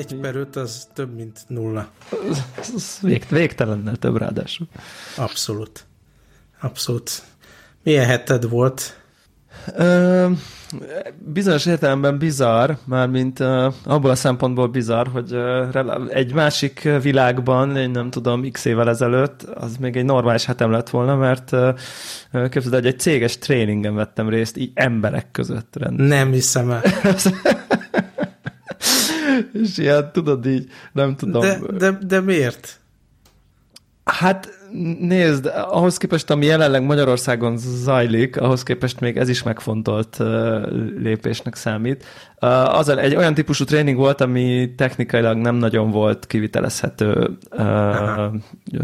Egy per öt az több, mint nulla. Ez vég, végtelennel több ráadásul. Abszolút. Abszolút. Milyen heted volt? Ö, bizonyos értelemben bizarr, mármint uh, abból a szempontból bizarr, hogy uh, egy másik világban, én nem tudom, x évvel ezelőtt, az még egy normális hetem lett volna, mert uh, képzeld, hogy egy céges tréningen vettem részt, így emberek között rendben. Nem hiszem el. És ilyen, tudod így, nem tudom. De, de, de miért? Hát nézd, ahhoz képest, ami jelenleg Magyarországon zajlik, ahhoz képest még ez is megfontolt uh, lépésnek számít. Uh, az egy olyan típusú tréning volt, ami technikailag nem nagyon volt kivitelezhető, uh,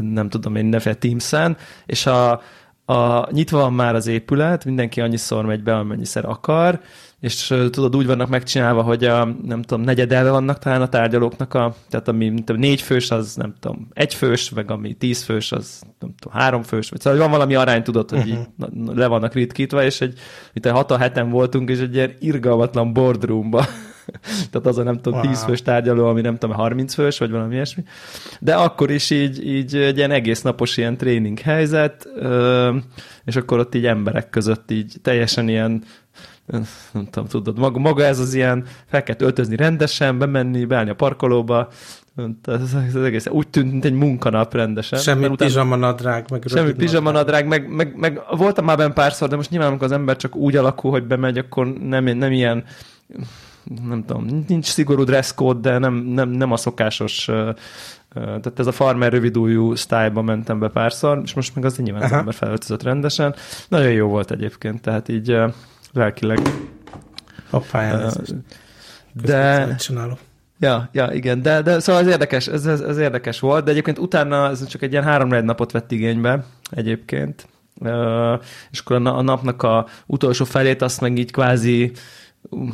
nem tudom én, neve Teams-en, és a, a, nyitva van már az épület, mindenki annyiszor megy be, amennyiszer akar, és tudod, úgy vannak megcsinálva, hogy a, nem tudom, negyedel vannak talán a tárgyalóknak, a, tehát ami mint a négy fős, az nem tudom, egy fős, meg ami tíz fős, az nem tudom, három fős, vagy szóval van valami arány, tudod, hogy uh-huh. így le vannak ritkítva, és egy, mint a hat a heten voltunk, és egy ilyen irgalmatlan boardroomba tehát az a nem tudom, wow. 10 fős tárgyaló, ami nem tudom, 30 fős, vagy valami ilyesmi. De akkor is így, így egy ilyen egész napos ilyen tréning helyzet, és akkor ott így emberek között így teljesen ilyen nem tudom, tudod, maga, maga ez az ilyen, fel kell öltözni rendesen, bemenni, beállni a parkolóba, ez, ez egész úgy tűnt, mint egy munkanap rendesen. Semmi pizsamanadrág, meg Semmi pizsamanadrág, meg, meg, meg, voltam már benne párszor, de most nyilván amikor az ember csak úgy alakul, hogy bemegy, akkor nem, nem ilyen nem tudom, nincs szigorú code, de nem, nem, nem a szokásos tehát ez a farmer rövidújú style mentem be párszor, és most meg az nyilván az ember felöltözött rendesen. Nagyon jó volt egyébként, tehát így lelkileg. Hoppá, uh, de... Csinálom. Ja, ja, igen, de, de szóval ez érdekes, ez, ez, ez érdekes volt, de egyébként utána ez csak egy ilyen három napot vett igénybe egyébként, uh, és akkor a, a napnak a utolsó felét azt meg így kvázi,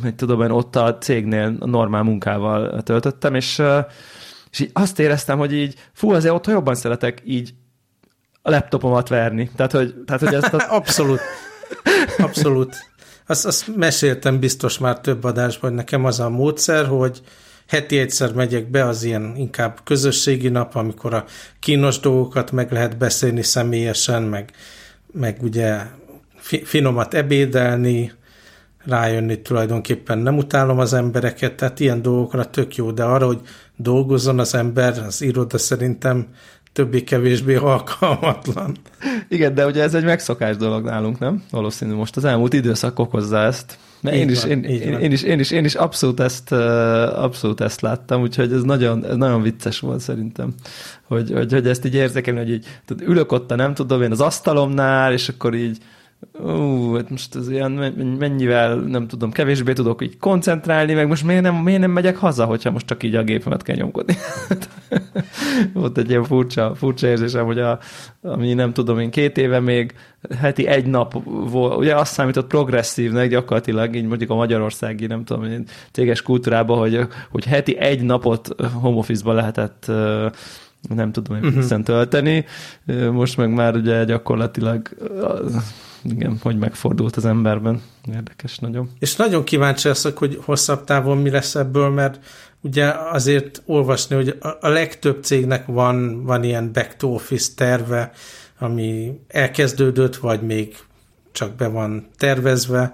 hogy tudom én, ott a cégnél normál munkával töltöttem, és, és így azt éreztem, hogy így, fú, azért ott jobban szeretek így a laptopomat verni. Tehát, hogy, tehát, hogy ezt a... Abszolút. Abszolút. Azt, azt meséltem biztos már több adásban, hogy nekem az a módszer, hogy heti egyszer megyek be, az ilyen inkább közösségi nap, amikor a kínos dolgokat meg lehet beszélni személyesen, meg, meg ugye finomat ebédelni, rájönni tulajdonképpen nem utálom az embereket, tehát ilyen dolgokra tök jó, de arra, hogy dolgozzon az ember, az iroda szerintem többé-kevésbé alkalmatlan. Igen, de ugye ez egy megszokás dolog nálunk, nem? Valószínű most az elmúlt időszak okozza ezt. Mert én, is, én, én, én, is, én, is, én is abszolút ezt, abszolút ezt láttam, úgyhogy ez nagyon, ez nagyon vicces volt szerintem, hogy, hogy, hogy ezt így érzékelni, hogy így tud, ülök ott, nem tudom én, az asztalomnál, és akkor így Ú, hát most ez ilyen mennyivel, nem tudom, kevésbé tudok így koncentrálni, meg most miért nem, miért nem megyek haza, hogyha most csak így a gépemet kell nyomkodni. Volt egy ilyen furcsa, furcsa érzésem, hogy a, ami nem tudom én, két éve még heti egy nap volt, ugye azt számított progresszívnek gyakorlatilag, így mondjuk a magyarországi, nem tudom céges kultúrában, hogy, hogy heti egy napot home lehetett nem tudom én uh-huh. tölteni, most meg már ugye gyakorlatilag igen, hogy megfordult az emberben. Érdekes nagyon. És nagyon kíváncsi leszek, hogy hosszabb távon mi lesz ebből, mert ugye azért olvasni, hogy a legtöbb cégnek van, van ilyen back to office terve, ami elkezdődött, vagy még csak be van tervezve,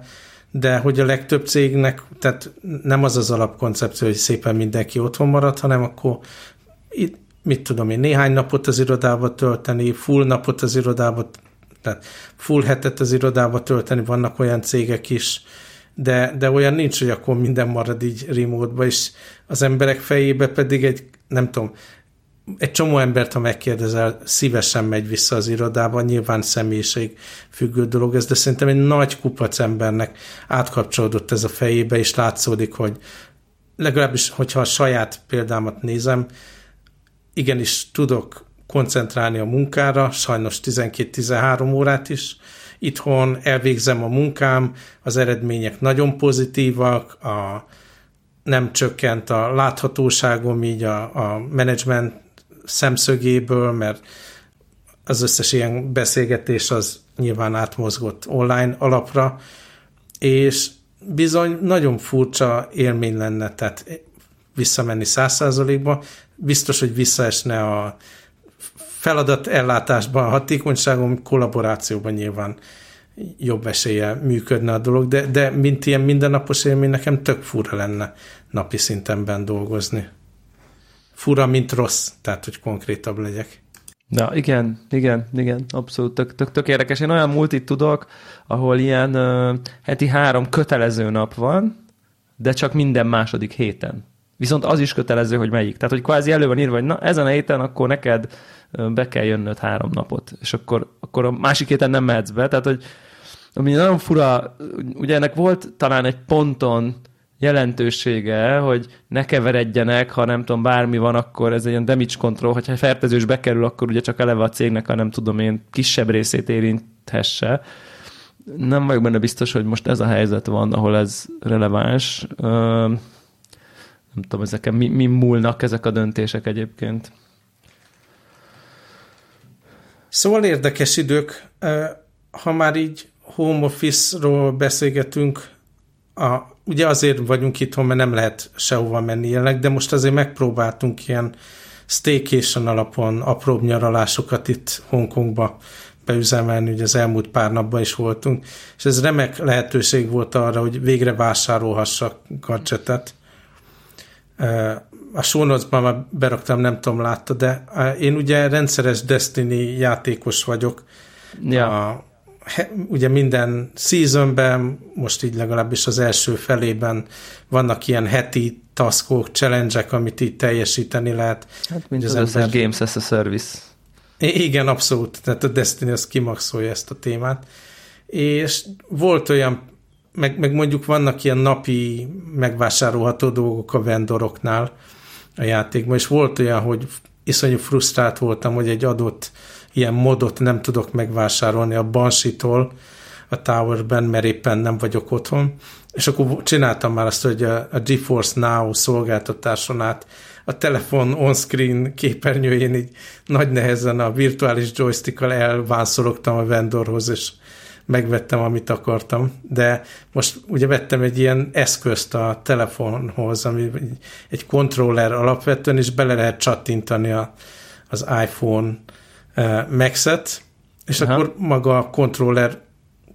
de hogy a legtöbb cégnek, tehát nem az az alapkoncepció, hogy szépen mindenki otthon marad, hanem akkor itt, mit tudom én, néhány napot az irodába tölteni, full napot az irodába tehát full hetet az irodába tölteni, vannak olyan cégek is, de, de olyan nincs, hogy akkor minden marad így remote és az emberek fejébe pedig egy, nem tudom, egy csomó embert, ha megkérdezel, szívesen megy vissza az irodába, nyilván személyiség függő dolog ez, de szerintem egy nagy kupac embernek átkapcsolódott ez a fejébe, és látszódik, hogy legalábbis, hogyha a saját példámat nézem, igenis tudok koncentrálni a munkára, sajnos 12-13 órát is. Itthon elvégzem a munkám, az eredmények nagyon pozitívak, a, nem csökkent a láthatóságom így a, a menedzsment szemszögéből, mert az összes ilyen beszélgetés az nyilván átmozgott online alapra, és bizony nagyon furcsa élmény lenne, tehát visszamenni száz százalékba, biztos, hogy visszaesne a feladat ellátásban, a hatékonyságon, kollaborációban nyilván jobb esélye működne a dolog, de, de mint ilyen mindennapos élmény nekem tök fura lenne napi szintenben dolgozni. Fura, mint rossz, tehát hogy konkrétabb legyek. Na igen, igen, igen, abszolút tök, tök, tök érdekes. Én olyan multit tudok, ahol ilyen uh, heti három kötelező nap van, de csak minden második héten. Viszont az is kötelező, hogy melyik. Tehát, hogy kvázi elő van írva, hogy na, ezen a héten akkor neked be kell jönnöd három napot, és akkor, akkor a másik héten nem mehetsz be. Tehát, hogy ami nagyon fura, ugye ennek volt talán egy ponton jelentősége, hogy ne keveredjenek, ha nem tudom, bármi van, akkor ez egy ilyen damage control, hogyha fertőzős bekerül, akkor ugye csak eleve a cégnek, ha nem tudom én, kisebb részét érinthesse. Nem vagyok benne biztos, hogy most ez a helyzet van, ahol ez releváns. Nem tudom, ezeken mi, mi múlnak ezek a döntések egyébként. Szóval érdekes idők. Ha már így home office-ról beszélgetünk, a, ugye azért vagyunk itthon, mert nem lehet sehova menni jelenleg, de most azért megpróbáltunk ilyen staycation alapon apróbb nyaralásokat itt Hongkongba beüzemelni, ugye az elmúlt pár napban is voltunk, és ez remek lehetőség volt arra, hogy végre vásárolhassak gadgetet. A show már beraktam, nem tudom, látta, de én ugye rendszeres Destiny játékos vagyok. Ja. A, ugye minden seasonben, most így legalábbis az első felében vannak ilyen heti taskok, challenge amit így teljesíteni lehet. Hát mint az, az ember... Games as a Service. Igen, abszolút. Tehát a Destiny az kimaxolja ezt a témát. És volt olyan, meg, meg mondjuk vannak ilyen napi megvásárolható dolgok a vendoroknál a játékban, és volt olyan, hogy iszonyú frusztrált voltam, hogy egy adott ilyen modot nem tudok megvásárolni a Banshee-tól a Towerben, mert éppen nem vagyok otthon. És akkor csináltam már azt, hogy a, a GeForce Now szolgáltatáson át a telefon on-screen képernyőjén így nagy nehezen a virtuális joystickkal elvánszorogtam a vendorhoz, és megvettem, amit akartam, de most ugye vettem egy ilyen eszközt a telefonhoz, ami egy controller alapvetően, és bele lehet csattintani a, az iPhone Max-et, és Aha. akkor maga a kontroller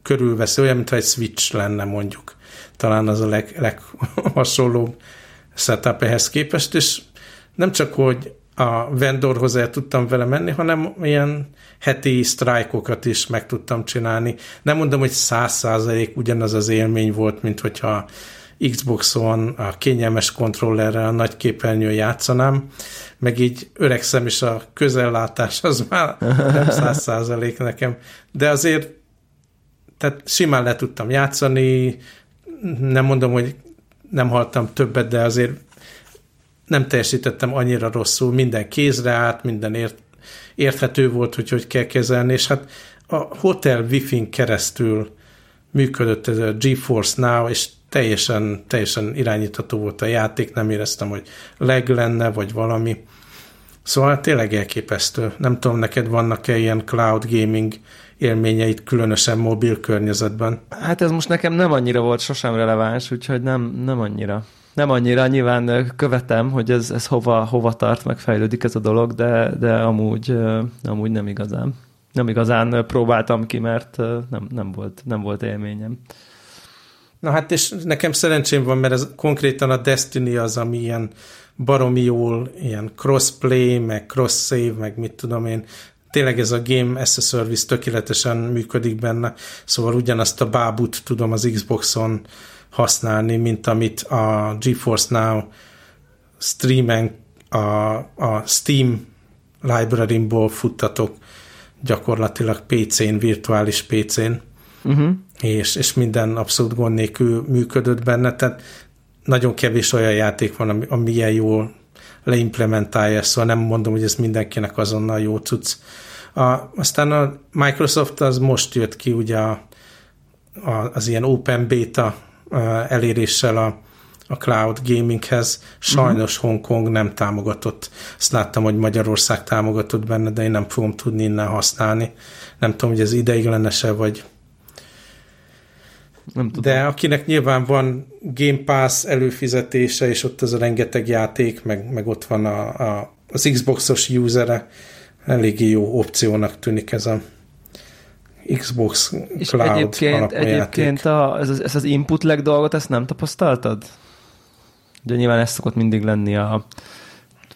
körülveszi, olyan, mintha egy Switch lenne mondjuk. Talán az a leg, leghasonlóbb setup ehhez képest, és nem csak, hogy a vendorhoz el tudtam vele menni, hanem ilyen heti sztrájkokat is meg tudtam csinálni. Nem mondom, hogy száz százalék ugyanaz az élmény volt, mint hogyha Xboxon a kényelmes kontrollerrel a nagy képernyőn játszanám, meg így öregszem is a közellátás az már nem száz százalék nekem, de azért tehát simán le tudtam játszani, nem mondom, hogy nem haltam többet, de azért nem teljesítettem annyira rosszul, minden kézre állt, minden ért, érthető volt, hogy hogy kell kezelni, és hát a hotel wifi-n keresztül működött ez a GeForce Now, és teljesen, teljesen irányítható volt a játék, nem éreztem, hogy leg lenne, vagy valami. Szóval tényleg elképesztő. Nem tudom, neked vannak-e ilyen cloud gaming élményeit, különösen mobil környezetben? Hát ez most nekem nem annyira volt sosem releváns, úgyhogy nem, nem annyira. Nem annyira, nyilván követem, hogy ez, ez hova, hova tart, meg fejlődik ez a dolog, de, de amúgy, amúgy nem igazán. Nem igazán próbáltam ki, mert nem, nem, volt, nem volt élményem. Na hát és nekem szerencsém van, mert ez konkrétan a Destiny az, ami ilyen baromi jól, ilyen crossplay, meg cross-save, meg mit tudom én, tényleg ez a Game as a Service tökéletesen működik benne, szóval ugyanazt a bábut tudom az Xboxon használni, mint amit a GeForce Now streamen a, a Steam library-ból futtatok gyakorlatilag PC-n, virtuális PC-n. Uh-huh és, és minden abszolút gond nélkül működött benne, tehát nagyon kevés olyan játék van, ami, ami ilyen jól leimplementálja, szóval nem mondom, hogy ez mindenkinek azonnal jó cucc. A, aztán a Microsoft az most jött ki ugye a, a, az ilyen open beta eléréssel a, a cloud gaminghez. Sajnos uh-huh. Hongkong nem támogatott. Azt láttam, hogy Magyarország támogatott benne, de én nem fogom tudni innen használni. Nem tudom, hogy ez ideiglenes-e, vagy nem tudom. De akinek nyilván van Game Pass előfizetése, és ott az a rengeteg játék, meg, meg ott van a, a, az Xbox-os usere, eléggé jó opciónak tűnik ez a Xbox és Cloud egyébként, egyébként a, ez, az, ez az input lag dolgot, ezt nem tapasztaltad? De nyilván ez szokott mindig lenni a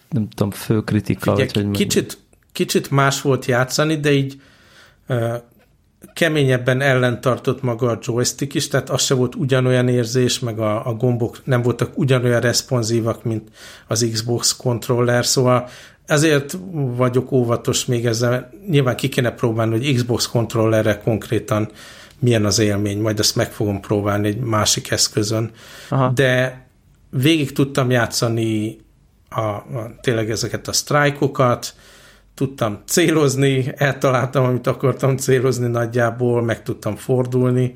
nem tudom, fő kritika. Figyelj, vagy kicsit, kicsit más volt játszani, de így uh, keményebben ellentartott maga a joystick is, tehát az se volt ugyanolyan érzés, meg a, a gombok nem voltak ugyanolyan responsívak, mint az Xbox controller, szóval ezért vagyok óvatos még ezzel. Nyilván ki kéne próbálni, hogy Xbox controllerre konkrétan milyen az élmény, majd ezt meg fogom próbálni egy másik eszközön. Aha. De végig tudtam játszani a, a, tényleg ezeket a sztrájkokat, tudtam célozni, eltaláltam, amit akartam célozni nagyjából, meg tudtam fordulni.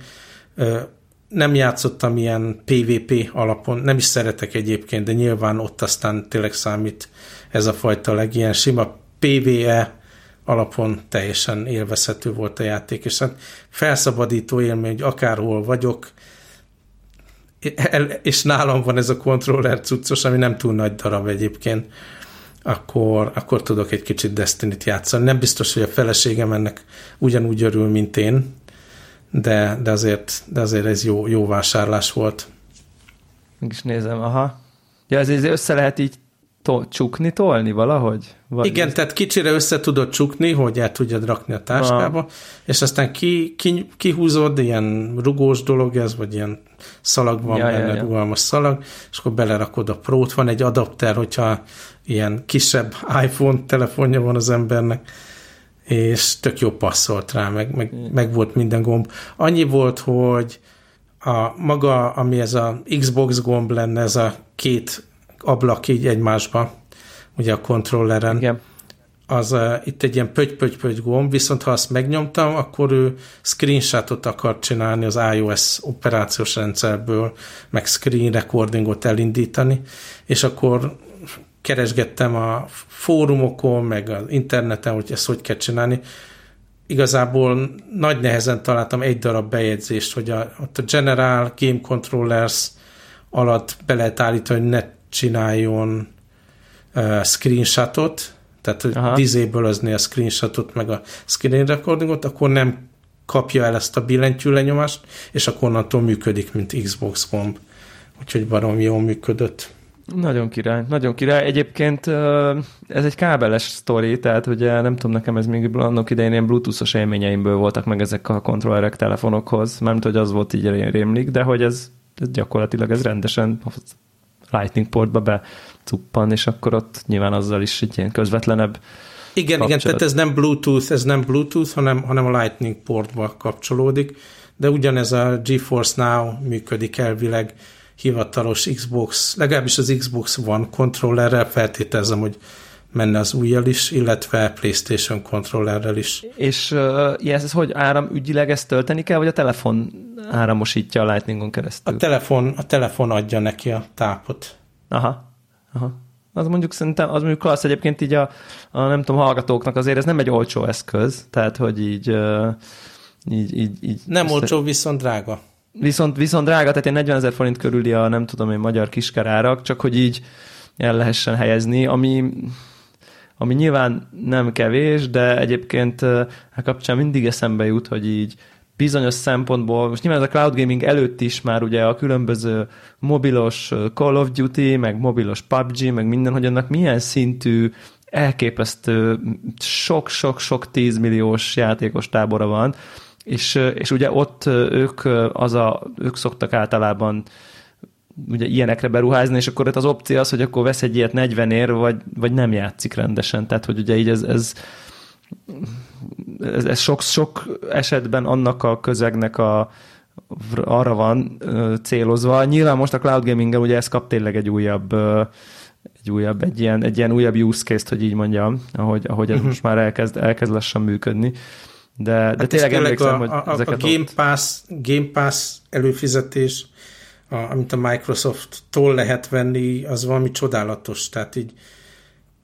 Nem játszottam ilyen PvP alapon, nem is szeretek egyébként, de nyilván ott aztán tényleg számít ez a fajta legilyen sima PvE alapon teljesen élvezhető volt a játék, és hát felszabadító élmény, hogy akárhol vagyok, és nálam van ez a kontroller cuccos, ami nem túl nagy darab egyébként, akkor, akkor tudok egy kicsit Destiny-t játszani. Nem biztos, hogy a feleségem ennek ugyanúgy örül, mint én, de, de, azért, de azért ez jó, jó vásárlás volt. Meg is nézem, aha. Ja, ez össze lehet így to- csukni, tolni valahogy? Vagy Igen, ez... tehát kicsire össze tudod csukni, hogy el tudjad rakni a táskába, ah. és aztán ki, ki, kihúzod, ilyen rugós dolog ez, vagy ilyen szalag van ja, benne, ja, ja. rugalmas szalag, és akkor belerakod a prót. Van egy adapter, hogyha ilyen kisebb iPhone telefonja van az embernek, és tök jó passzolt rá, meg, meg, meg volt minden gomb. Annyi volt, hogy a maga, ami ez a Xbox gomb lenne, ez a két ablak így egymásba, ugye a kontrolleren. Igen. Az uh, itt egy ilyen pöty-pöty-pöty gomb, viszont ha azt megnyomtam, akkor ő screenshotot akar csinálni az iOS operációs rendszerből, meg screen recordingot elindítani, és akkor keresgettem a fórumokon, meg az interneten, hogy ezt hogy kell csinálni. Igazából nagy nehezen találtam egy darab bejegyzést, hogy a, ott a General Game Controllers alatt be lehet állítani, hogy ne csináljon uh, screenshotot, tehát hogy disable a screenshotot, meg a screen recordingot, akkor nem kapja el ezt a billentyű lenyomást, és akkor onnantól működik, mint Xbox gomb. Úgyhogy barom jól működött. Nagyon király, nagyon király. Egyébként ez egy kábeles sztori, tehát ugye nem tudom, nekem ez még annak idején ilyen bluetooth-os élményeimből voltak meg ezek a kontrollerek telefonokhoz, mert hogy az volt így rémlik, de hogy ez, ez gyakorlatilag ez rendesen lightning portba becuppan, és akkor ott nyilván azzal is egy ilyen közvetlenebb igen, kapcsolat. igen, tehát ez nem Bluetooth, ez nem Bluetooth, hanem, hanem a Lightning portba kapcsolódik, de ugyanez a GeForce Now működik elvileg hivatalos Xbox, legalábbis az Xbox One kontrollerrel feltételezem, hogy menne az újjal is, illetve PlayStation kontrollerrel is. És uh, ez hogy áramügyileg ezt tölteni kell, vagy a telefon áramosítja a Lightningon keresztül? A telefon, a telefon adja neki a tápot. Aha, aha. Az mondjuk szerintem, az mondjuk klassz egyébként így a, a nem tudom, hallgatóknak azért ez nem egy olcsó eszköz, tehát hogy így, uh, így, így, így Nem olcsó, viszont drága. Viszont, viszont drága, tehát egy 40 ezer forint körüli a nem tudom én magyar kiskerárak, csak hogy így el lehessen helyezni, ami ami nyilván nem kevés, de egyébként a kapcsán mindig eszembe jut, hogy így bizonyos szempontból, most nyilván ez a cloud gaming előtt is már ugye a különböző mobilos Call of Duty, meg mobilos PUBG, meg minden, hogy annak milyen szintű elképesztő sok-sok-sok tízmilliós játékos tábora van, és, és ugye ott ők, az a, ők szoktak általában ugye ilyenekre beruházni, és akkor az opció az, hogy akkor vesz egy ilyet 40 ér, vagy, vagy nem játszik rendesen. Tehát, hogy ugye így ez, ez, ez, ez sok, sok esetben annak a közegnek a, arra van célozva. Nyilván most a cloud gaming ugye ez kap tényleg egy újabb egy újabb, egy ilyen, egy ilyen újabb use case-t, hogy így mondjam, ahogy, ahogy ez uh-huh. most már elkezd, elkezd lassan működni. De, de hát tényleg emlékszem, a, hogy a, ezeket a Game Pass, Game Pass előfizetés a, amit a Microsoft-tól lehet venni, az valami csodálatos. Tehát így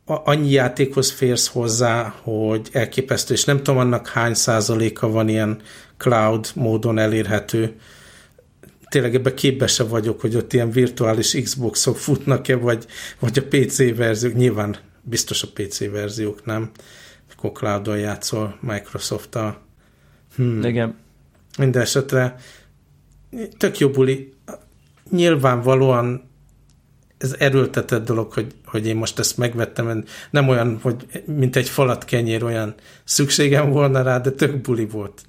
a, annyi játékhoz férsz hozzá, hogy elképesztő, és nem tudom annak hány százaléka van ilyen cloud módon elérhető. tényleg ebbe képbe se vagyok, hogy ott ilyen virtuális Xboxok futnak-e, vagy, vagy a PC verziók. Nyilván biztos a PC verziók, nem? Akkor cloudon játszol Microsoft-tal. Hmm. Igen. Minden esetre tök jó buli. Nyilvánvalóan ez erőltetett dolog, hogy, hogy én most ezt megvettem, nem olyan, hogy mint egy falat kenyér, olyan szükségem volna rá, de tök buli volt.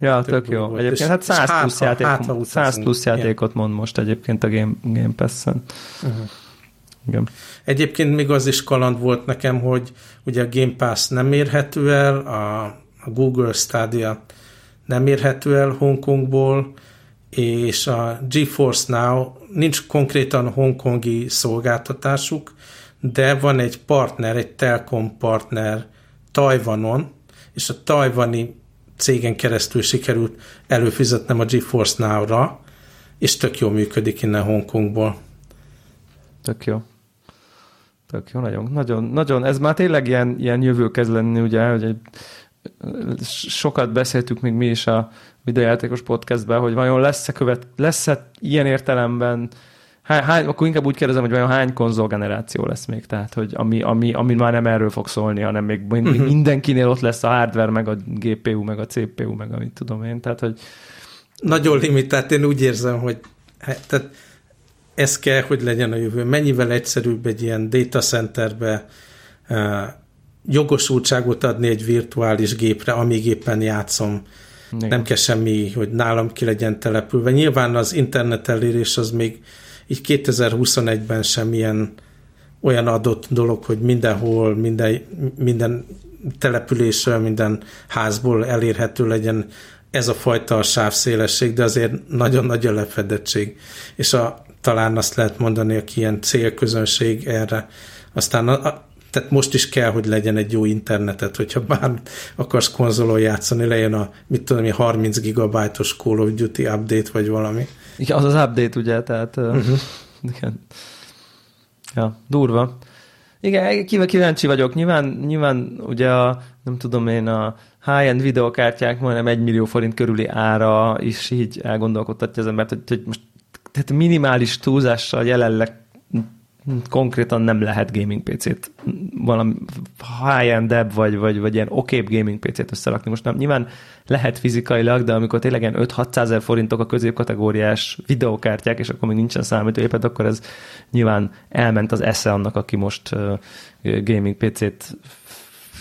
Ja, tök, tök jó. Volt. Egyébként és, hát 100 hát, plusz, játék, hát, 100 plusz játékot mond most egyébként a Game, Game Pass-en. Uh-huh. Igen. Egyébként még az is kaland volt nekem, hogy ugye a Game Pass nem érhető el, a, a Google Stadia nem érhető el Hongkongból, és a GeForce Now nincs konkrétan hongkongi szolgáltatásuk, de van egy partner, egy Telkom partner Tajvanon, és a tajvani cégen keresztül sikerült előfizetnem a GeForce Now-ra, és tök jól működik innen Hongkongból. Tök jó. Tök jó, nagyon, nagyon, nagyon, ez már tényleg ilyen, ilyen jövő kezd lenni, ugye, hogy sokat beszéltük még mi is a videójátékos podcastben, hogy vajon lesz-e, követ, lesz-e ilyen értelemben hány, akkor inkább úgy kérdezem, hogy vajon hány konzolgeneráció lesz még, tehát hogy ami, ami, ami már nem erről fog szólni, hanem még uh-huh. mindenkinél ott lesz a hardware, meg a GPU, meg a CPU, meg amit tudom én, tehát hogy nagyon limitált, én úgy érzem, hogy tehát ez kell, hogy legyen a jövő. Mennyivel egyszerűbb egy ilyen data centerbe uh, jogosultságot adni egy virtuális gépre, amíg éppen játszom. Igen. Nem kell semmi, hogy nálam ki legyen települve. Nyilván az internet elérés az még így 2021-ben sem ilyen olyan adott dolog, hogy mindenhol, minden, minden településről, minden házból elérhető legyen ez a fajta sávszélesség, de azért nagyon nagy a lefedettség. És a, talán azt lehet mondani, aki ilyen célközönség erre. Aztán a, a, tehát most is kell, hogy legyen egy jó internetet, hogyha bár akarsz konzolon játszani, legyen a, mit tudom, a 30 gigabájtos Call of Duty update, vagy valami. Igen, az az update, ugye, tehát uh-huh. igen. Ja, durva. Igen, kíváncsi vagyok. Nyilván, nyilván ugye a, nem tudom én, a high-end videokártyák majdnem egy millió forint körüli ára is így elgondolkodtatja az embert, hogy, hogy most tehát minimális túlzással jelenleg konkrétan nem lehet gaming PC-t valami high-end vagy, vagy, vagy ilyen okébb gaming PC-t összerakni. Most nem, nyilván lehet fizikailag, de amikor tényleg ilyen 5-600 ezer forintok a középkategóriás videókártyák, és akkor még nincsen számítógéped, akkor ez nyilván elment az esze annak, aki most gaming PC-t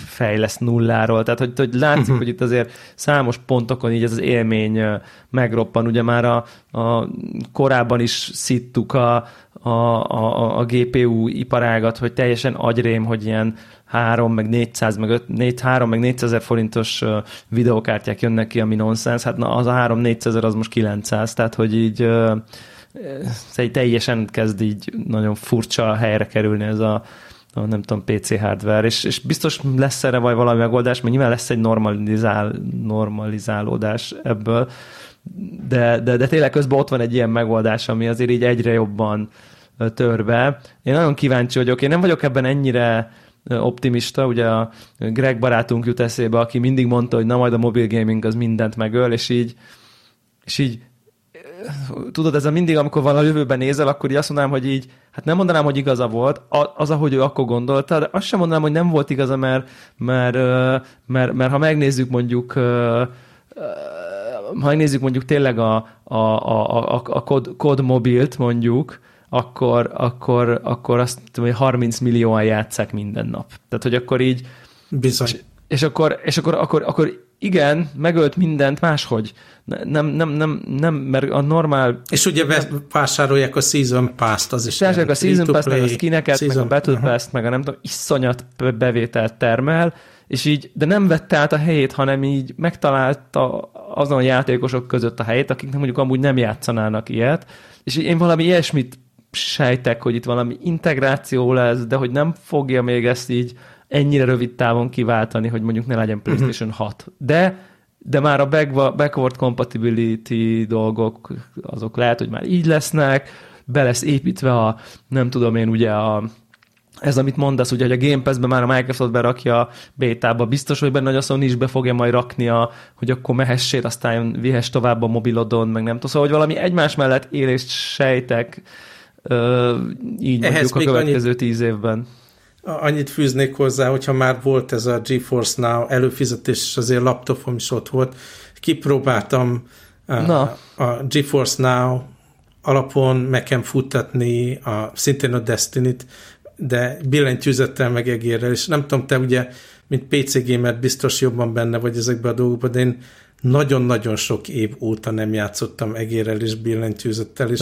fejlesz nulláról, tehát hogy, hogy látszik, uh-huh. hogy itt azért számos pontokon így ez az élmény megroppan, ugye már a, a korábban is szittuk a, a, a, a GPU iparágat, hogy teljesen agyrém, hogy ilyen 3, meg 400, meg 5, 4, 3, meg 400 ezer forintos videokártyák jönnek ki, ami nonsens, hát na, az a 3 400 ezer az most 900, tehát hogy így ez teljesen kezd így nagyon furcsa helyre kerülni ez a nem tudom, PC hardware, és, és biztos lesz erre vagy valami megoldás, mert nyilván lesz egy normalizál, normalizálódás ebből, de, de, de tényleg közben ott van egy ilyen megoldás, ami azért így egyre jobban törve. Én nagyon kíváncsi vagyok, én nem vagyok ebben ennyire optimista, ugye a Greg barátunk jut eszébe, aki mindig mondta, hogy na majd a mobil gaming az mindent megöl, és így, és így tudod, ez a mindig, amikor van a jövőben nézel, akkor így azt mondanám, hogy így, hát nem mondanám, hogy igaza volt, az, ahogy ő akkor gondolta, de azt sem mondanám, hogy nem volt igaza, mert, mert, mert, mert, mert ha megnézzük mondjuk ha megnézzük mondjuk tényleg a, a, a, a, a kod, kod mobilt mondjuk, akkor, akkor, akkor azt tudom, hogy 30 millióan játszák minden nap. Tehát, hogy akkor így... Bizony. És, akkor, és akkor, akkor, akkor igen, megölt mindent máshogy. Nem, nem, nem, nem, mert a normál... És ugye vásárolják a Season Pass-t, az is. Vásárolják a Season Pass-t, meg a skineket, season, meg a Battle uh-huh. Pass-t, meg a nem tudom, iszonyat bevételt termel, és így, de nem vette át a helyét, hanem így megtalálta azon a játékosok között a helyét, akiknek mondjuk amúgy nem játszanának ilyet, és én valami ilyesmit sejtek, hogy itt valami integráció lesz, de hogy nem fogja még ezt így ennyire rövid távon kiváltani, hogy mondjuk ne legyen PlayStation 6. De de már a backward compatibility dolgok, azok lehet, hogy már így lesznek, be lesz építve a, nem tudom én, ugye a ez, amit mondasz, ugye, hogy a Game Pass-be már a Microsoft berakja bétába, biztos, hogy benne, hogy a Sony is be fogja majd raknia, hogy akkor mehessél, aztán vihess tovább a mobilodon, meg nem tudom. Szóval, hogy valami egymás mellett élést sejtek, így Ehhez mondjuk a következő annyit, tíz évben. Annyit fűznék hozzá, hogyha már volt ez a GeForce Now előfizetés, és azért laptopom is ott volt, kipróbáltam Na. a, a GeForce Now alapon meg futtatni a, szintén a Destiny-t, de billentyűzettel meg egérrel, és nem tudom, te ugye, mint PC gamer biztos jobban benne vagy ezekben a dolgokban, de én nagyon-nagyon sok év óta nem játszottam egérrel és billentyűzettel, és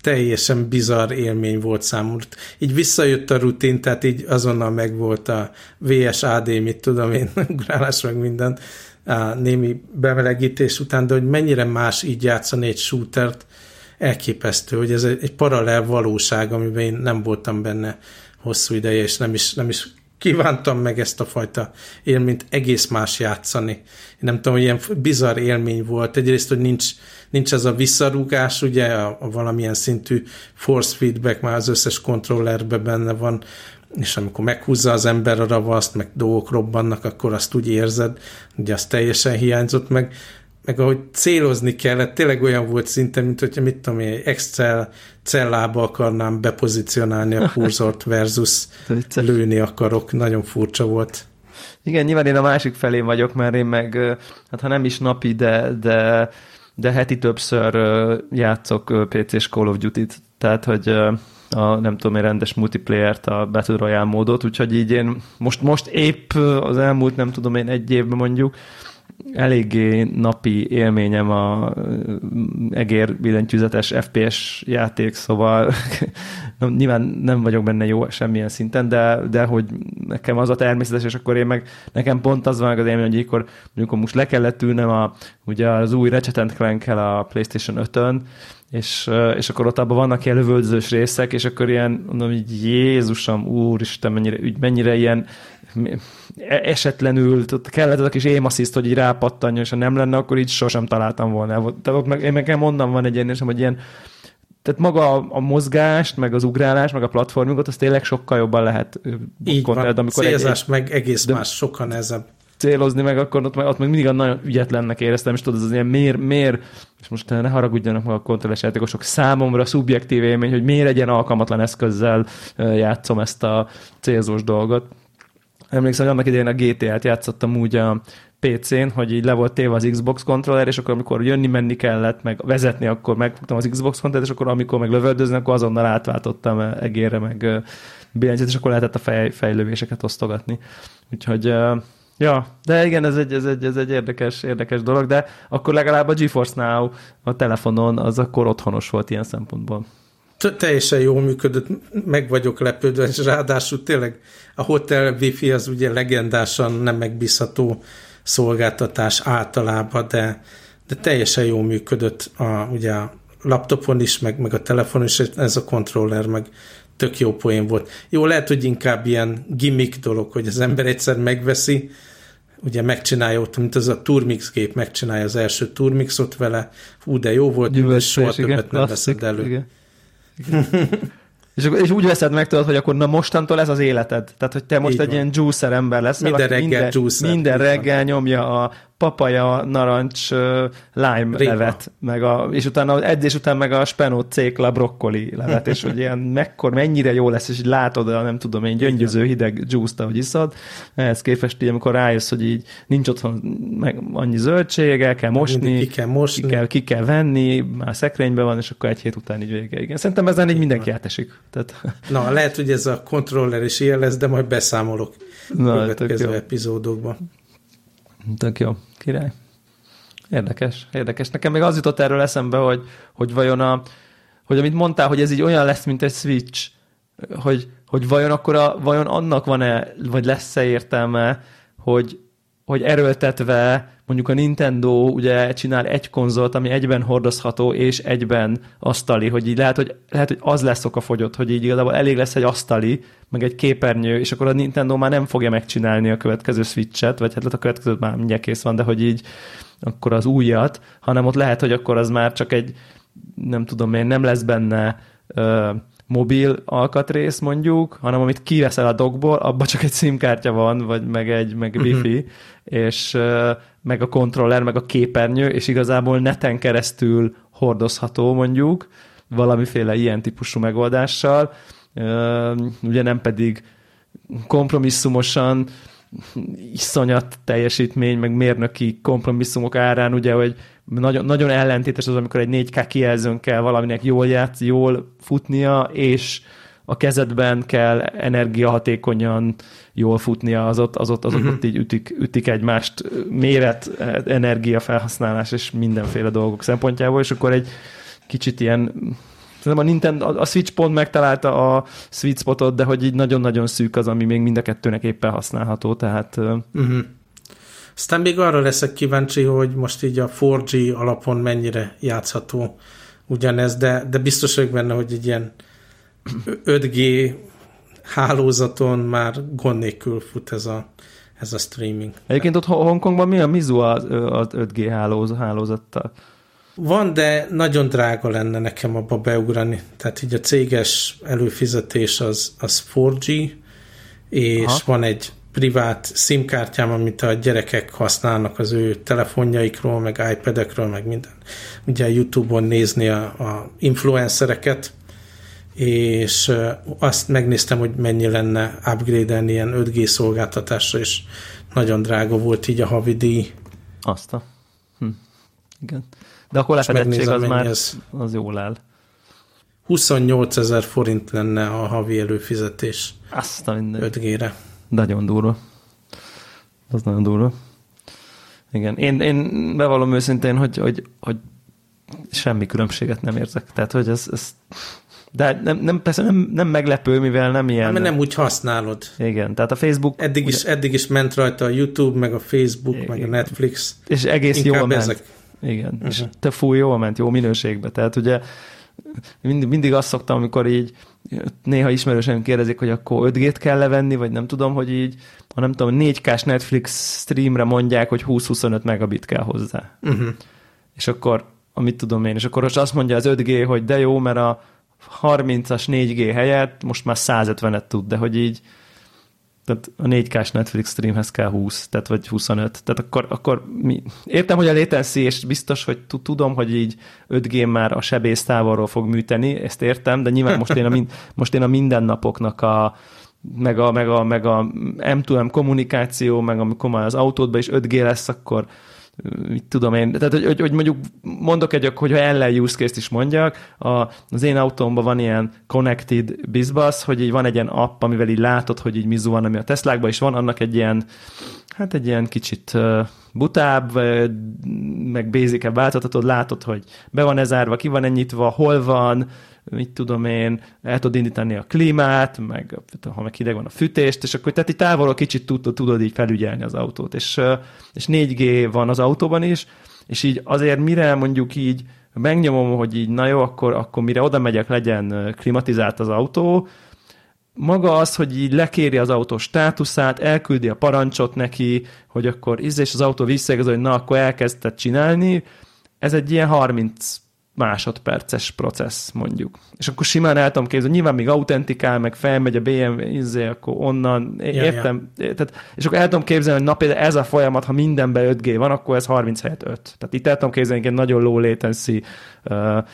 teljesen bizarr élmény volt számomra. Így visszajött a rutin, tehát így azonnal megvolt a VSAD, mit tudom én, ugrálás meg minden, a némi bemelegítés után, de hogy mennyire más így játszani egy shootert, elképesztő, hogy ez egy, paralel valóság, amiben én nem voltam benne hosszú ideje, és nem is, nem is kívántam meg ezt a fajta élményt egész más játszani. Én nem tudom, hogy ilyen bizarr élmény volt. Egyrészt, hogy nincs, nincs ez a visszarúgás, ugye, a, a valamilyen szintű force feedback már az összes kontrollerben benne van, és amikor meghúzza az ember a ravaszt, meg dolgok robbannak, akkor azt úgy érzed, ugye az teljesen hiányzott meg meg ahogy célozni kellett, tényleg olyan volt szinte, mint hogyha mit tudom én, Excel cellába akarnám bepozícionálni a kurzort versus lőni akarok. Nagyon furcsa volt. Igen, nyilván én a másik felé vagyok, mert én meg, hát ha nem is napi, de, de, de heti többször játszok PC-s Call of Duty-t, tehát, hogy a, nem tudom, én rendes multiplayer-t, a Battle Royale módot, úgyhogy így én most, most épp az elmúlt, nem tudom én, egy évben mondjuk, eléggé napi élményem a egér billentyűzetes FPS játék, szóval nyilván nem vagyok benne jó semmilyen szinten, de, de hogy nekem az a természetes, és akkor én meg, nekem pont az van az élmény, hogy akkor mondjuk most le kellett ülnem a, ugye az új Ratchet clank a PlayStation 5-ön, és, és akkor ott abban vannak ilyen lövöldözős részek, és akkor ilyen, mondom, hogy Jézusom, úristen, mennyire, mennyire ilyen esetlenül, ott kellett az a kis aim assist, hogy így rápattanjon, és ha nem lenne, akkor így sosem találtam volna. Tehát ott meg, én meg mondom, van egy ilyen, hogy ilyen tehát maga a, a mozgást, meg az ugrálás, meg a platformingot, az tényleg sokkal jobban lehet Így van, amikor célzás egy, meg egész de, más, sokkal nehezebb célozni, meg akkor ott, ott meg mindig a nagyon ügyetlennek éreztem, és tudod, az ilyen miért, miért, és most ne haragudjanak meg a kontrolles játékosok, számomra szubjektív élmény, hogy miért egy ilyen alkalmatlan eszközzel játszom ezt a célzós dolgot. Emlékszem, hogy annak idején a GTA-t játszottam úgy a PC-n, hogy így le volt téve az Xbox kontroller, és akkor amikor jönni-menni kellett, meg vezetni, akkor megfogtam az Xbox kontrollert, és akkor amikor meg lövöldözni, akkor azonnal átváltottam egérre, meg billentyűt, és akkor lehetett a fej, fejlővéseket osztogatni. Úgyhogy Ja, de igen, ez egy, ez egy, ez egy érdekes, érdekes dolog, de akkor legalább a GeForce Now a telefonon az akkor otthonos volt ilyen szempontból teljesen jól működött, meg vagyok lepődve, és ráadásul tényleg a hotel wifi az ugye legendásan nem megbízható szolgáltatás általában, de, de teljesen jól működött a, ugye a laptopon is, meg, meg a telefonon is, ez a kontroller meg tök jó poén volt. Jó, lehet, hogy inkább ilyen gimmick dolog, hogy az ember egyszer megveszi, ugye megcsinálja ott, mint az a Turmix gép megcsinálja az első Turmixot vele, hú, de jó volt, és soha többet nem veszed elő. Igen. És, és úgy veszed meg tudod, hogy akkor na mostantól ez az életed. Tehát, hogy te most Így egy van. ilyen juicer ember lesz. Minden reggel minden, juicer. Minden reggel nyomja a papaja, narancs, lime Réma. levet, meg a, és utána az edzés után meg a spenót, cékla, brokkoli levet, és hogy ilyen mekkor, mennyire jó lesz, és így látod a nem tudom én gyöngyöző hideg juice ahogy iszod. Ehhez képest így, amikor rájössz, hogy így nincs otthon meg annyi zöldség, el kell mosni, ki kell, mosni. Ki, kell, ki kell venni, már szekrényben van, és akkor egy hét után így vége. Igen. Szerintem ezen így mindenki átesik. Tehát... Na, lehet, hogy ez a kontroller is ilyen lesz, de majd beszámolok Na, következő epizódokban. Tök jó, király. Érdekes, érdekes. Nekem még az jutott erről eszembe, hogy, hogy vajon a, hogy amit mondtál, hogy ez így olyan lesz, mint egy Switch, hogy, hogy vajon akkor a, vajon annak van-e, vagy lesz-e értelme, hogy, hogy erőltetve mondjuk a Nintendo ugye csinál egy konzolt, ami egyben hordozható és egyben asztali, hogy így lehet, hogy, lehet, hogy az lesz fogyott, hogy így igazából elég lesz egy asztali, meg egy képernyő, és akkor a Nintendo már nem fogja megcsinálni a következő Switch-et, vagy hát a következő már mindjárt kész van, de hogy így akkor az újat, hanem ott lehet, hogy akkor az már csak egy, nem tudom én, nem lesz benne mobil alkatrész mondjuk, hanem amit kiveszel a dogból, abban csak egy SIM-kártya van, vagy meg egy meg wifi, uh-huh. és meg a kontroller, meg a képernyő, és igazából neten keresztül hordozható mondjuk, valamiféle ilyen típusú megoldással, ugye nem pedig kompromisszumosan iszonyat teljesítmény, meg mérnöki kompromisszumok árán, ugye, hogy nagyon, nagyon ellentétes az, amikor egy 4K kijelzőn kell valaminek jól játsz, jól futnia, és a kezedben kell energiahatékonyan jól futnia, az ott, az ott, az ott, uh-huh. ott így ütik, ütik egymást méret, energiafelhasználás és mindenféle dolgok szempontjából, és akkor egy kicsit ilyen Szerintem a, Nintendo, a Switch pont megtalálta a sweet spotot, de hogy így nagyon-nagyon szűk az, ami még mind a kettőnek éppen használható, tehát... Uh-huh. Aztán még arra leszek kíváncsi, hogy most így a 4G alapon mennyire játszható ugyanez, de, de biztos vagyok benne, hogy egy ilyen 5G hálózaton már gond nélkül fut ez a, ez a streaming. Egyébként ott Hongkongban mi a Mizu az, az 5G hálózattal? Van, de nagyon drága lenne nekem abba beugrani. Tehát így a céges előfizetés az, az 4G, és Aha. van egy privát SIM-kártyám, amit a gyerekek használnak az ő telefonjaikról, meg iPad-ekről, meg minden. Ugye YouTube-on nézni a, a influencereket, és azt megnéztem, hogy mennyi lenne upgrade-elni ilyen 5G szolgáltatásra, és nagyon drága volt így a havidíj. Azt a... Hm. Igen. De akkor lefedettség az már ez. az jól áll. 28 ezer forint lenne a havi előfizetés Azt a minden. 5G-re. Nagyon durva. Az nagyon durva. Igen, én, én bevallom őszintén, hogy, hogy, hogy semmi különbséget nem érzek. Tehát, hogy ez, ez de nem, nem, persze nem, nem meglepő, mivel nem ilyen... Mert nem úgy használod. Igen, tehát a Facebook... Eddig, ugye, is, eddig is ment rajta a YouTube, meg a Facebook, igen, meg a Netflix. És egész Inkább jól ment. Ezek. Igen, uh-huh. és te fúj, jól ment, jó minőségbe. Tehát ugye mindig, mindig azt szoktam, amikor így néha ismerősen kérdezik, hogy akkor 5G-t kell levenni, vagy nem tudom, hogy így, ha nem tudom, 4K-s Netflix streamre mondják, hogy 20-25 megabit kell hozzá. Uh-huh. És akkor, amit tudom én, és akkor most azt mondja az 5G, hogy de jó, mert a 30-as 4G helyett most már 150-et tud, de hogy így tehát a 4K-s Netflix streamhez kell 20, tehát vagy 25. Tehát akkor, akkor mi... értem, hogy a latency, és biztos, hogy tudom, hogy így 5G már a sebész távolról fog műteni, ezt értem, de nyilván most én a, mind, most én a mindennapoknak a, meg a, meg a, meg a M2M kommunikáció, meg amikor már az autódban is 5G lesz, akkor mit tudom én, tehát hogy, hogy, hogy mondjuk mondok egy, hogy ha ellen use case-t is mondjak, a, az én autómban van ilyen connected bizbus, hogy így van egy ilyen app, amivel így látod, hogy így mi van, ami a Teslákban is van, annak egy ilyen, hát egy ilyen kicsit butább, meg basic változtatod, látod, hogy be van ez zárva, ki van ennyitva, hol van, mit tudom én, el tudod indítani a klímát, meg ha meg hideg van a fűtést, és akkor tehát így távolról kicsit tudod, tudod így felügyelni az autót. És, és 4G van az autóban is, és így azért mire mondjuk így megnyomom, hogy így na jó, akkor, akkor mire oda megyek, legyen klimatizált az autó, maga az, hogy így lekéri az autó státuszát, elküldi a parancsot neki, hogy akkor íz, és az autó visszaigazol, hogy na, akkor elkezdted csinálni, ez egy ilyen 30 másodperces processz, mondjuk. És akkor simán el tudom képzelni, nyilván még autentikál, meg felmegy a BMW, izé, akkor onnan, értem, ja, ja. Tehát, és akkor el tudom képzelni, hogy na például ez a folyamat, ha mindenben 5G van, akkor ez 30 helyett 5. Tehát itt el tudom képzelni egy nagyon low latency uh,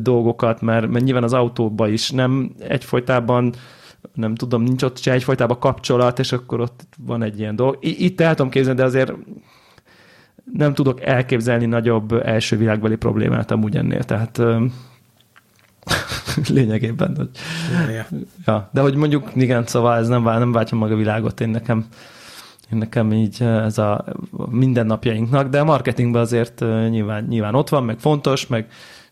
dolgokat, mert, mert nyilván az autóban is nem egyfolytában nem tudom, nincs ott se egyfajtában kapcsolat, és akkor ott van egy ilyen dolog. Itt el tudom képzelni, de azért nem tudok elképzelni nagyobb első világbeli problémát amúgy ennél, tehát lényegében. Hogy, ja. De hogy mondjuk, igen, szóval ez nem, nem váltja meg a világot, én nekem, én nekem így ez a mindennapjainknak, de a marketingben azért nyilván, nyilván ott van, meg fontos, meg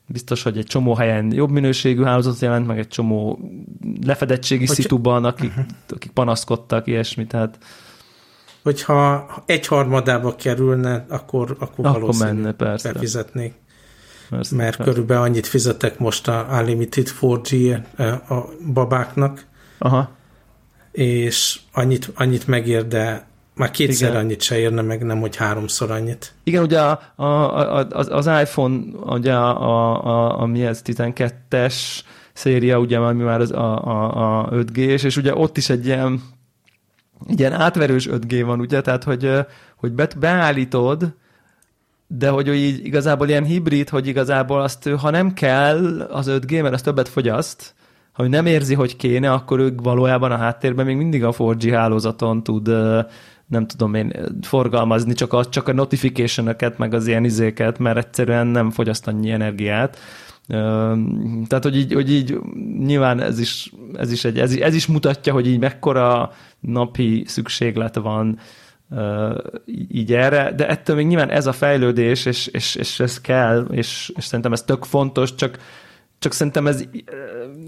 biztos, hogy egy csomó helyen jobb minőségű hálózat jelent, meg egy csomó lefedettségi hogy... szituban, akik, akik panaszkodtak, ilyesmi, tehát hogyha egy harmadába kerülne, akkor, akkor, akkor valószínű menne, persze. befizetnék. Persze, mert persze. körülbelül annyit fizetek most a Unlimited 4G a babáknak, Aha. és annyit, annyit megér, de már kétszer Igen. annyit se érne meg, nem hogy háromszor annyit. Igen, ugye a, a, a, az, az iPhone, ugye a, a, a, a mi ez, 12-es, széria, ugye, ami már az a, a, a 5 g és ugye ott is egy ilyen, ilyen átverős 5G van, ugye, tehát, hogy, hogy be, beállítod, de hogy így igazából ilyen hibrid, hogy igazából azt, ha nem kell az 5G, mert az többet fogyaszt, ha ő nem érzi, hogy kéne, akkor ők valójában a háttérben még mindig a 4G hálózaton tud nem tudom én forgalmazni csak a, csak a notification meg az ilyen izéket, mert egyszerűen nem fogyaszt annyi energiát. Tehát, hogy így, hogy így nyilván ez is, ez is, egy, ez, ez is mutatja, hogy így mekkora napi szükséglet van így erre, de ettől még nyilván ez a fejlődés, és, és, és ez kell, és, és szerintem ez tök fontos, csak csak szerintem ez,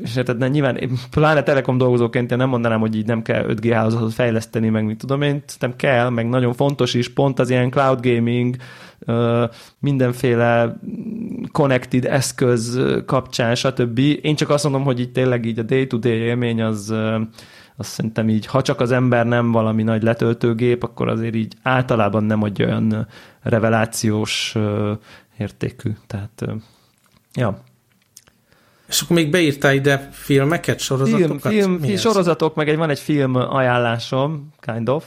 és tehát nyilván, pláne Telekom dolgozóként én nem mondanám, hogy így nem kell 5G hálózatot fejleszteni, meg mit tudom én, szerintem kell, meg nagyon fontos is, pont az ilyen cloud gaming, mindenféle connected eszköz kapcsán, stb. Én csak azt mondom, hogy így tényleg így a day-to-day élmény az, azt szerintem így, ha csak az ember nem valami nagy letöltőgép, akkor azért így általában nem adja olyan revelációs értékű. Tehát, ja. És akkor még beírtál ide filmeket, sorozatokat? Film, film, sorozatok, meg egy, van egy film ajánlásom, kind of.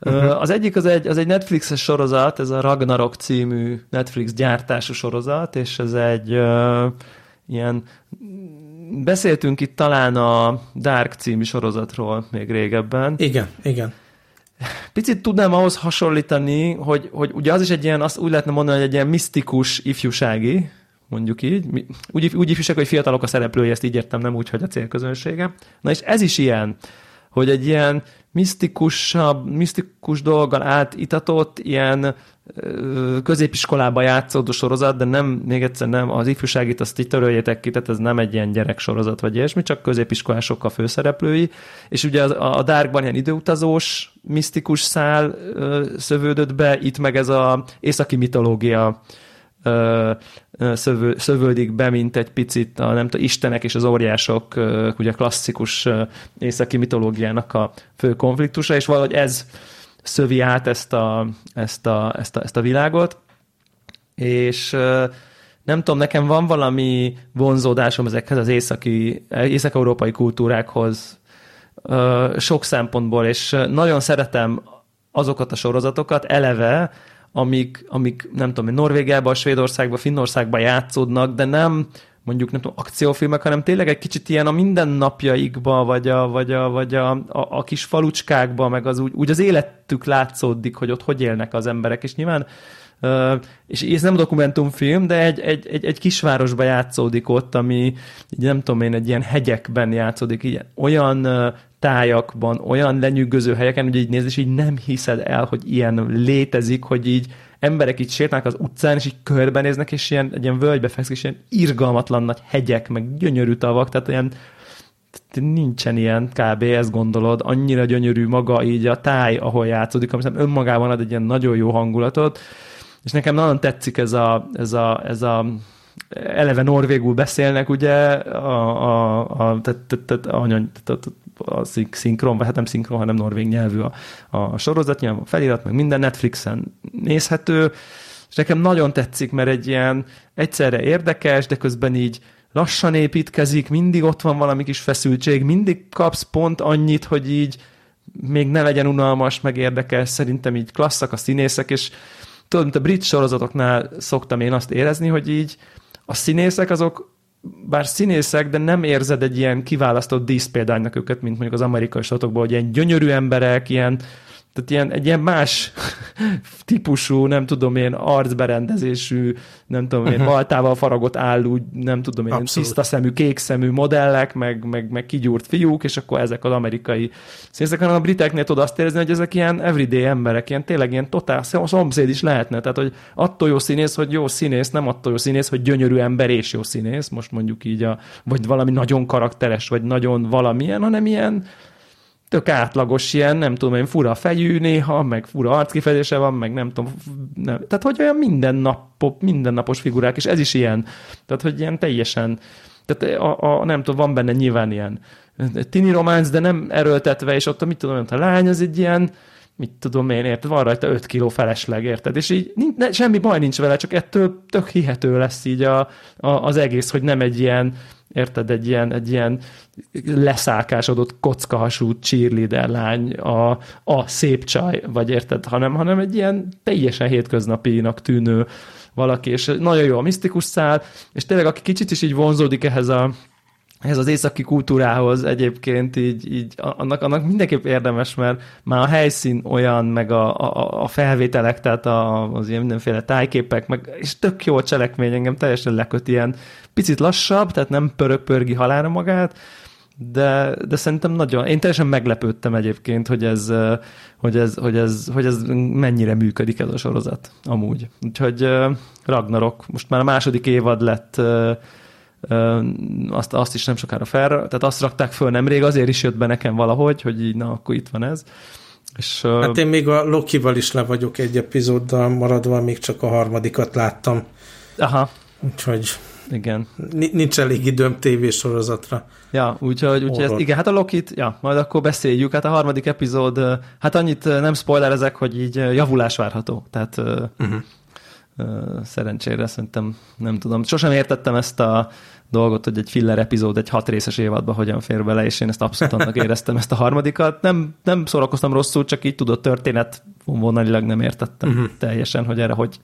Uh-huh. Az egyik az egy, az egy Netflixes sorozat, ez a Ragnarok című Netflix gyártású sorozat, és ez egy uh, ilyen beszéltünk itt talán a Dark című sorozatról még régebben. Igen, igen. Picit tudnám ahhoz hasonlítani, hogy, hogy ugye az is egy ilyen, azt úgy lehetne mondani, hogy egy ilyen misztikus ifjúsági, mondjuk így. Úgy, úgy ifjúság, hogy fiatalok a szereplői, ezt így értem, nem úgy, hogy a célközönsége. Na és ez is ilyen, hogy egy ilyen misztikusabb, misztikus dolggal átitatott, ilyen középiskolába játszódó sorozat, de nem, még egyszer nem, az ifjúságit azt így töröljétek ki, tehát ez nem egy ilyen gyereksorozat vagy ilyesmi, csak középiskolások a főszereplői, és ugye a, Darkban ilyen időutazós, misztikus szál ö, szövődött be, itt meg ez a északi mitológia szövő, szövődik be, mint egy picit a nem tudom, istenek és az óriások, ugye klasszikus északi mitológiának a fő konfliktusa, és valahogy ez szövi át ezt a, ezt a, ezt a, ezt a világot, és nem tudom, nekem van valami vonzódásom ezekhez az északi, észak-európai kultúrákhoz sok szempontból, és nagyon szeretem azokat a sorozatokat eleve, amik, amik nem tudom, Norvégiában, Svédországban, Finnországban játszódnak, de nem mondjuk nem tudom, akciófilmek, hanem tényleg egy kicsit ilyen a mindennapjaikba, vagy a, vagy a, vagy a, a, a kis falucskákba, meg az úgy, úgy az életük látszódik, hogy ott hogy élnek az emberek, és nyilván Uh, és ez nem dokumentumfilm, de egy, egy, egy, egy kisvárosba játszódik ott, ami így nem tudom én, egy ilyen hegyekben játszódik, így olyan uh, tájakban, olyan lenyűgöző helyeken, hogy így nézd, és így nem hiszed el, hogy ilyen létezik, hogy így emberek így sétálnak az utcán, és így körbenéznek, és ilyen, egy ilyen völgybe fekszik, és ilyen irgalmatlan nagy hegyek, meg gyönyörű tavak, tehát ilyen nincsen ilyen kb. ezt gondolod, annyira gyönyörű maga így a táj, ahol játszódik, ami önmagában ad egy ilyen nagyon jó hangulatot, és nekem nagyon tetszik ez a, ez a, ez a eleve norvégul beszélnek, ugye, a, a, a, a, a, a szinkron, vagy hát nem szinkron, hanem norvég nyelvű a, a sorozat, nyilván a felirat, meg minden Netflixen nézhető, és nekem nagyon tetszik, mert egy ilyen egyszerre érdekes, de közben így lassan építkezik, mindig ott van valami kis feszültség, mindig kapsz pont annyit, hogy így még ne legyen unalmas, meg érdekes, szerintem így klasszak a színészek, és tudod, mint a brit sorozatoknál szoktam én azt érezni, hogy így a színészek azok bár színészek, de nem érzed egy ilyen kiválasztott díszpéldánynak őket, mint mondjuk az amerikai sorozatokban, hogy ilyen gyönyörű emberek, ilyen tehát ilyen, egy ilyen más típusú, nem tudom én, arcberendezésű, nem tudom én, uh-huh. baltával faragott állú, nem tudom én, Abszolút. tiszta szemű, kék szemű modellek, meg, meg, meg kigyúrt fiúk, és akkor ezek az amerikai színészek, hanem a briteknél tudod azt érezni, hogy ezek ilyen everyday emberek, ilyen tényleg ilyen totál szomszéd is lehetne. Tehát, hogy attól jó színész, hogy jó színész, nem attól jó színész, hogy gyönyörű ember és jó színész, most mondjuk így a, vagy valami nagyon karakteres, vagy nagyon valamilyen, hanem ilyen tök átlagos ilyen, nem tudom én, fura fejű néha, meg fura arckifejezése van, meg nem tudom, nem. tehát hogy olyan mindennapos, mindennapos figurák, és ez is ilyen, tehát hogy ilyen teljesen, tehát a, a, nem tudom, van benne nyilván ilyen tini románc, de nem erőltetve, és ott a mit tudom, a lány az egy ilyen, mit tudom én, érted, van rajta 5 kiló felesleg, érted, és így ne, semmi baj nincs vele, csak ettől tök hihető lesz így a, a, az egész, hogy nem egy ilyen, érted, egy ilyen, egy ilyen leszálkásodott kockahasú cheerleader lány, a, a szép csaj, vagy érted, hanem, hanem egy ilyen teljesen hétköznapinak tűnő valaki, és nagyon jó a misztikus szál, és tényleg aki kicsit is így vonzódik ehhez a ez az északi kultúrához egyébként így, így annak, annak mindenképp érdemes, mert már a helyszín olyan, meg a, a, a felvételek, tehát a, az ilyen mindenféle tájképek, meg, és tök jó a cselekmény, engem teljesen leköt ilyen picit lassabb, tehát nem pörög pörgi halára magát, de, de szerintem nagyon, én teljesen meglepődtem egyébként, hogy ez, hogy ez, hogy ez, hogy ez mennyire működik ez a sorozat amúgy. Úgyhogy Ragnarok, most már a második évad lett azt, azt is nem sokára fel, tehát azt rakták föl nemrég, azért is jött be nekem valahogy, hogy így, na, akkor itt van ez. És, hát én még a Lokival is le vagyok egy epizóddal maradva, még csak a harmadikat láttam. Aha. Úgyhogy igen. Nincs elég időm tévésorozatra. Ja, úgyhogy, úgyhogy ezt, igen, hát a Lokit, ja, majd akkor beszéljük. Hát a harmadik epizód, hát annyit nem spoilerezek, hogy így javulás várható. Tehát uh-huh szerencsére szerintem nem tudom. Sosem értettem ezt a dolgot, hogy egy filler epizód egy hat részes évadba hogyan fér bele, és én ezt abszolút annak éreztem ezt a harmadikat. Nem, nem szórakoztam rosszul, csak így tudott történet vonalilag nem értettem uh-huh. teljesen, hogy erre hogy,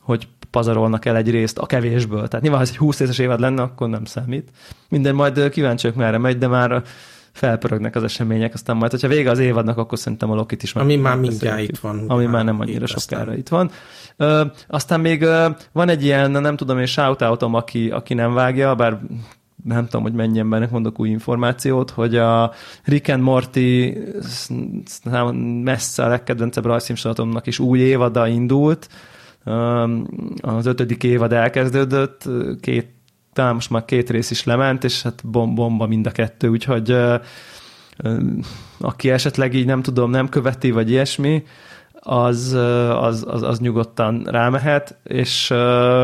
hogy pazarolnak el egy részt a kevésből. Tehát nyilván, ha ez egy 20 részes évad lenne, akkor nem számít. Minden majd kíváncsiak merre megy, de már felpörögnek az események, aztán majd, hogyha vége az évadnak, akkor szerintem a Lokit is meg. Ami már mindjárt itt van. Ami már nem annyira sokára itt van. Ö, aztán még ö, van egy ilyen, nem tudom én, shoutoutom, aki, aki nem vágja, bár nem tudom, hogy mennyi embernek mondok új információt, hogy a Rick and Morty messze a legkedvencebb rajzfilmsorozatomnak is új évada indult, az ötödik évad elkezdődött, két talán most már két rész is lement, és hát bomba mind a kettő, úgyhogy aki esetleg így nem tudom, nem követi, vagy ilyesmi, az, az, az, az nyugodtan rámehet, és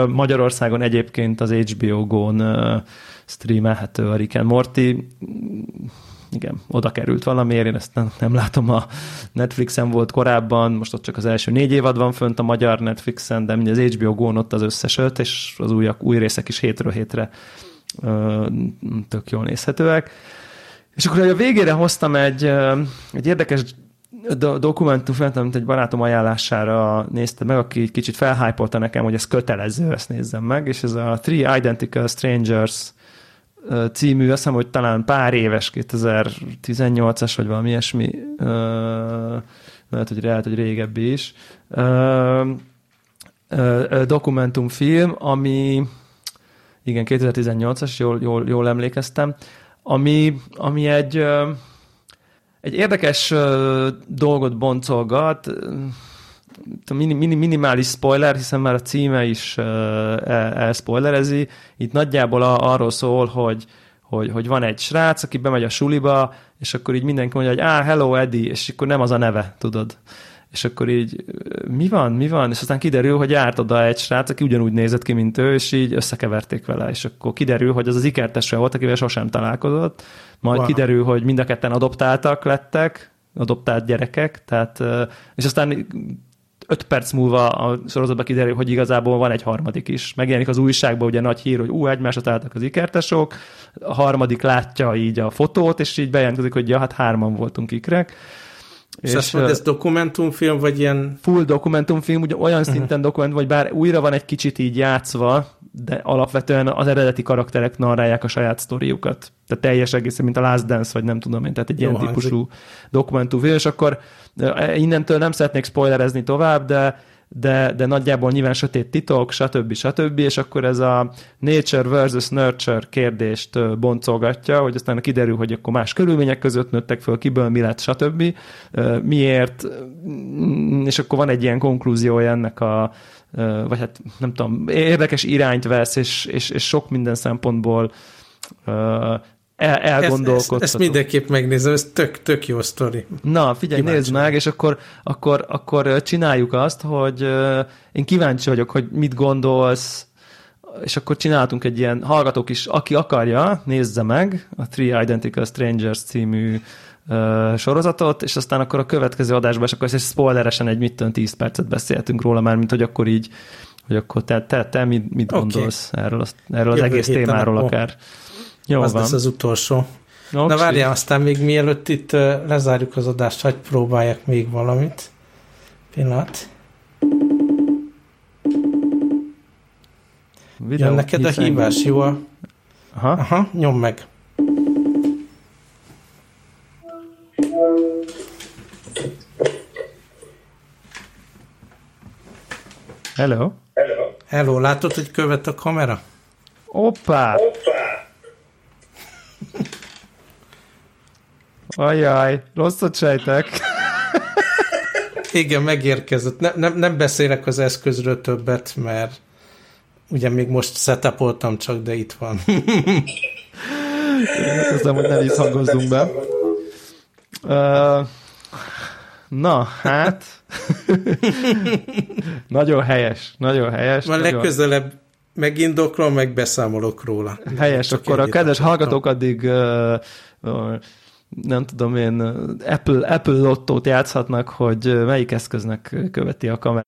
Magyarországon egyébként az HBO Go-n streamelhető a Rick and Morty igen, oda került valamiért, én ezt nem, nem látom a Netflixen volt korábban, most ott csak az első négy évad van fönt a magyar Netflixen, de az HBO Go-n ott az összes öt, és az újak, új részek is hétről hétre ö, tök jól nézhetőek. És akkor a végére hoztam egy, egy érdekes do- dokumentum, amit egy barátom ajánlására nézte meg, aki kicsit felhájpolta nekem, hogy ez kötelező, ezt nézzem meg, és ez a Three Identical Strangers című, azt hiszem, hogy talán pár éves, 2018-as, vagy valami ilyesmi, lehet, hogy, lehet, hogy régebbi is, dokumentumfilm, ami igen, 2018-as, jól, jól, jól emlékeztem, ami, ami egy, egy érdekes dolgot boncolgat, minimális spoiler, hiszen már a címe is elspoilerezi. Itt nagyjából arról szól, hogy, hogy, hogy van egy srác, aki bemegy a suliba, és akkor így mindenki mondja, hogy ah, hello Eddie, és akkor nem az a neve, tudod. És akkor így, mi van, mi van? És aztán kiderül, hogy járt oda egy srác, aki ugyanúgy nézett ki, mint ő, és így összekeverték vele, és akkor kiderül, hogy az az ikertesre volt, akivel sosem találkozott, majd wow. kiderül, hogy mind a ketten adoptáltak lettek, adoptált gyerekek, tehát, és aztán öt perc múlva a sorozatban kiderül, hogy igazából van egy harmadik is. Megjelenik az újságban ugye nagy hír, hogy ú, egymásra találtak az ikertesok, a harmadik látja így a fotót, és így bejelentkezik, hogy ja, hát hárman voltunk ikrek. És, és azt mondod, ez dokumentumfilm, vagy ilyen... Full dokumentumfilm, ugye olyan uh-huh. szinten dokumentum, vagy bár újra van egy kicsit így játszva, de alapvetően az eredeti karakterek narrálják a saját sztoriukat. Tehát teljes egészen, mint a Last Dance, vagy nem tudom én, tehát egy Jó, ilyen típusú dokumentumfilm, és akkor innentől nem szeretnék spoilerezni tovább, de de, de nagyjából nyilván sötét titok, stb. stb. És akkor ez a nature versus nurture kérdést boncolgatja, hogy aztán kiderül, hogy akkor más körülmények között nőttek föl, kiből mi lett, stb. Miért, és akkor van egy ilyen konklúziója ennek a, vagy hát nem tudom, érdekes irányt vesz, és, és, és sok minden szempontból el, elgondolkodhatok. Ezt, ezt, ezt mindenképp megnézem, ez tök, tök jó sztori. Na, figyelj, kíváncsi nézd meg, és akkor, akkor, akkor csináljuk azt, hogy én kíváncsi vagyok, hogy mit gondolsz, és akkor csináltunk egy ilyen hallgatók is, aki akarja, nézze meg a Three Identical Strangers című sorozatot, és aztán akkor a következő adásban, és akkor ezt spoileresen egy mit 10 percet beszéltünk róla már, mint hogy akkor így, hogy akkor te, te, te mit, mit okay. gondolsz erről, erről az egész témáról akár. Jó az van. lesz az utolsó. Okay. Na várjál, aztán még mielőtt itt lezárjuk az adást, hogy próbálják még valamit. Pillanat. Videó, Jön neked a hívás, jó? Aha. Aha, nyom meg. Hello. Hello. Hello, látod, hogy követ a kamera? Oppá! Oppá! Ajaj, rosszat sejtek. Igen, megérkezett. Ne, nem, nem beszélek az eszközről többet, mert ugye még most setupoltam csak, de itt van. Köszönöm, hogy ne hangozzunk be. Uh, na, hát nagyon helyes, nagyon helyes. Már nagyon... legközelebb megindoklom, meg beszámolok róla. Helyes, Csak akkor a kedves hallgatók addig uh, uh, nem tudom én, Apple, Apple lottót játszhatnak, hogy melyik eszköznek követi a kamera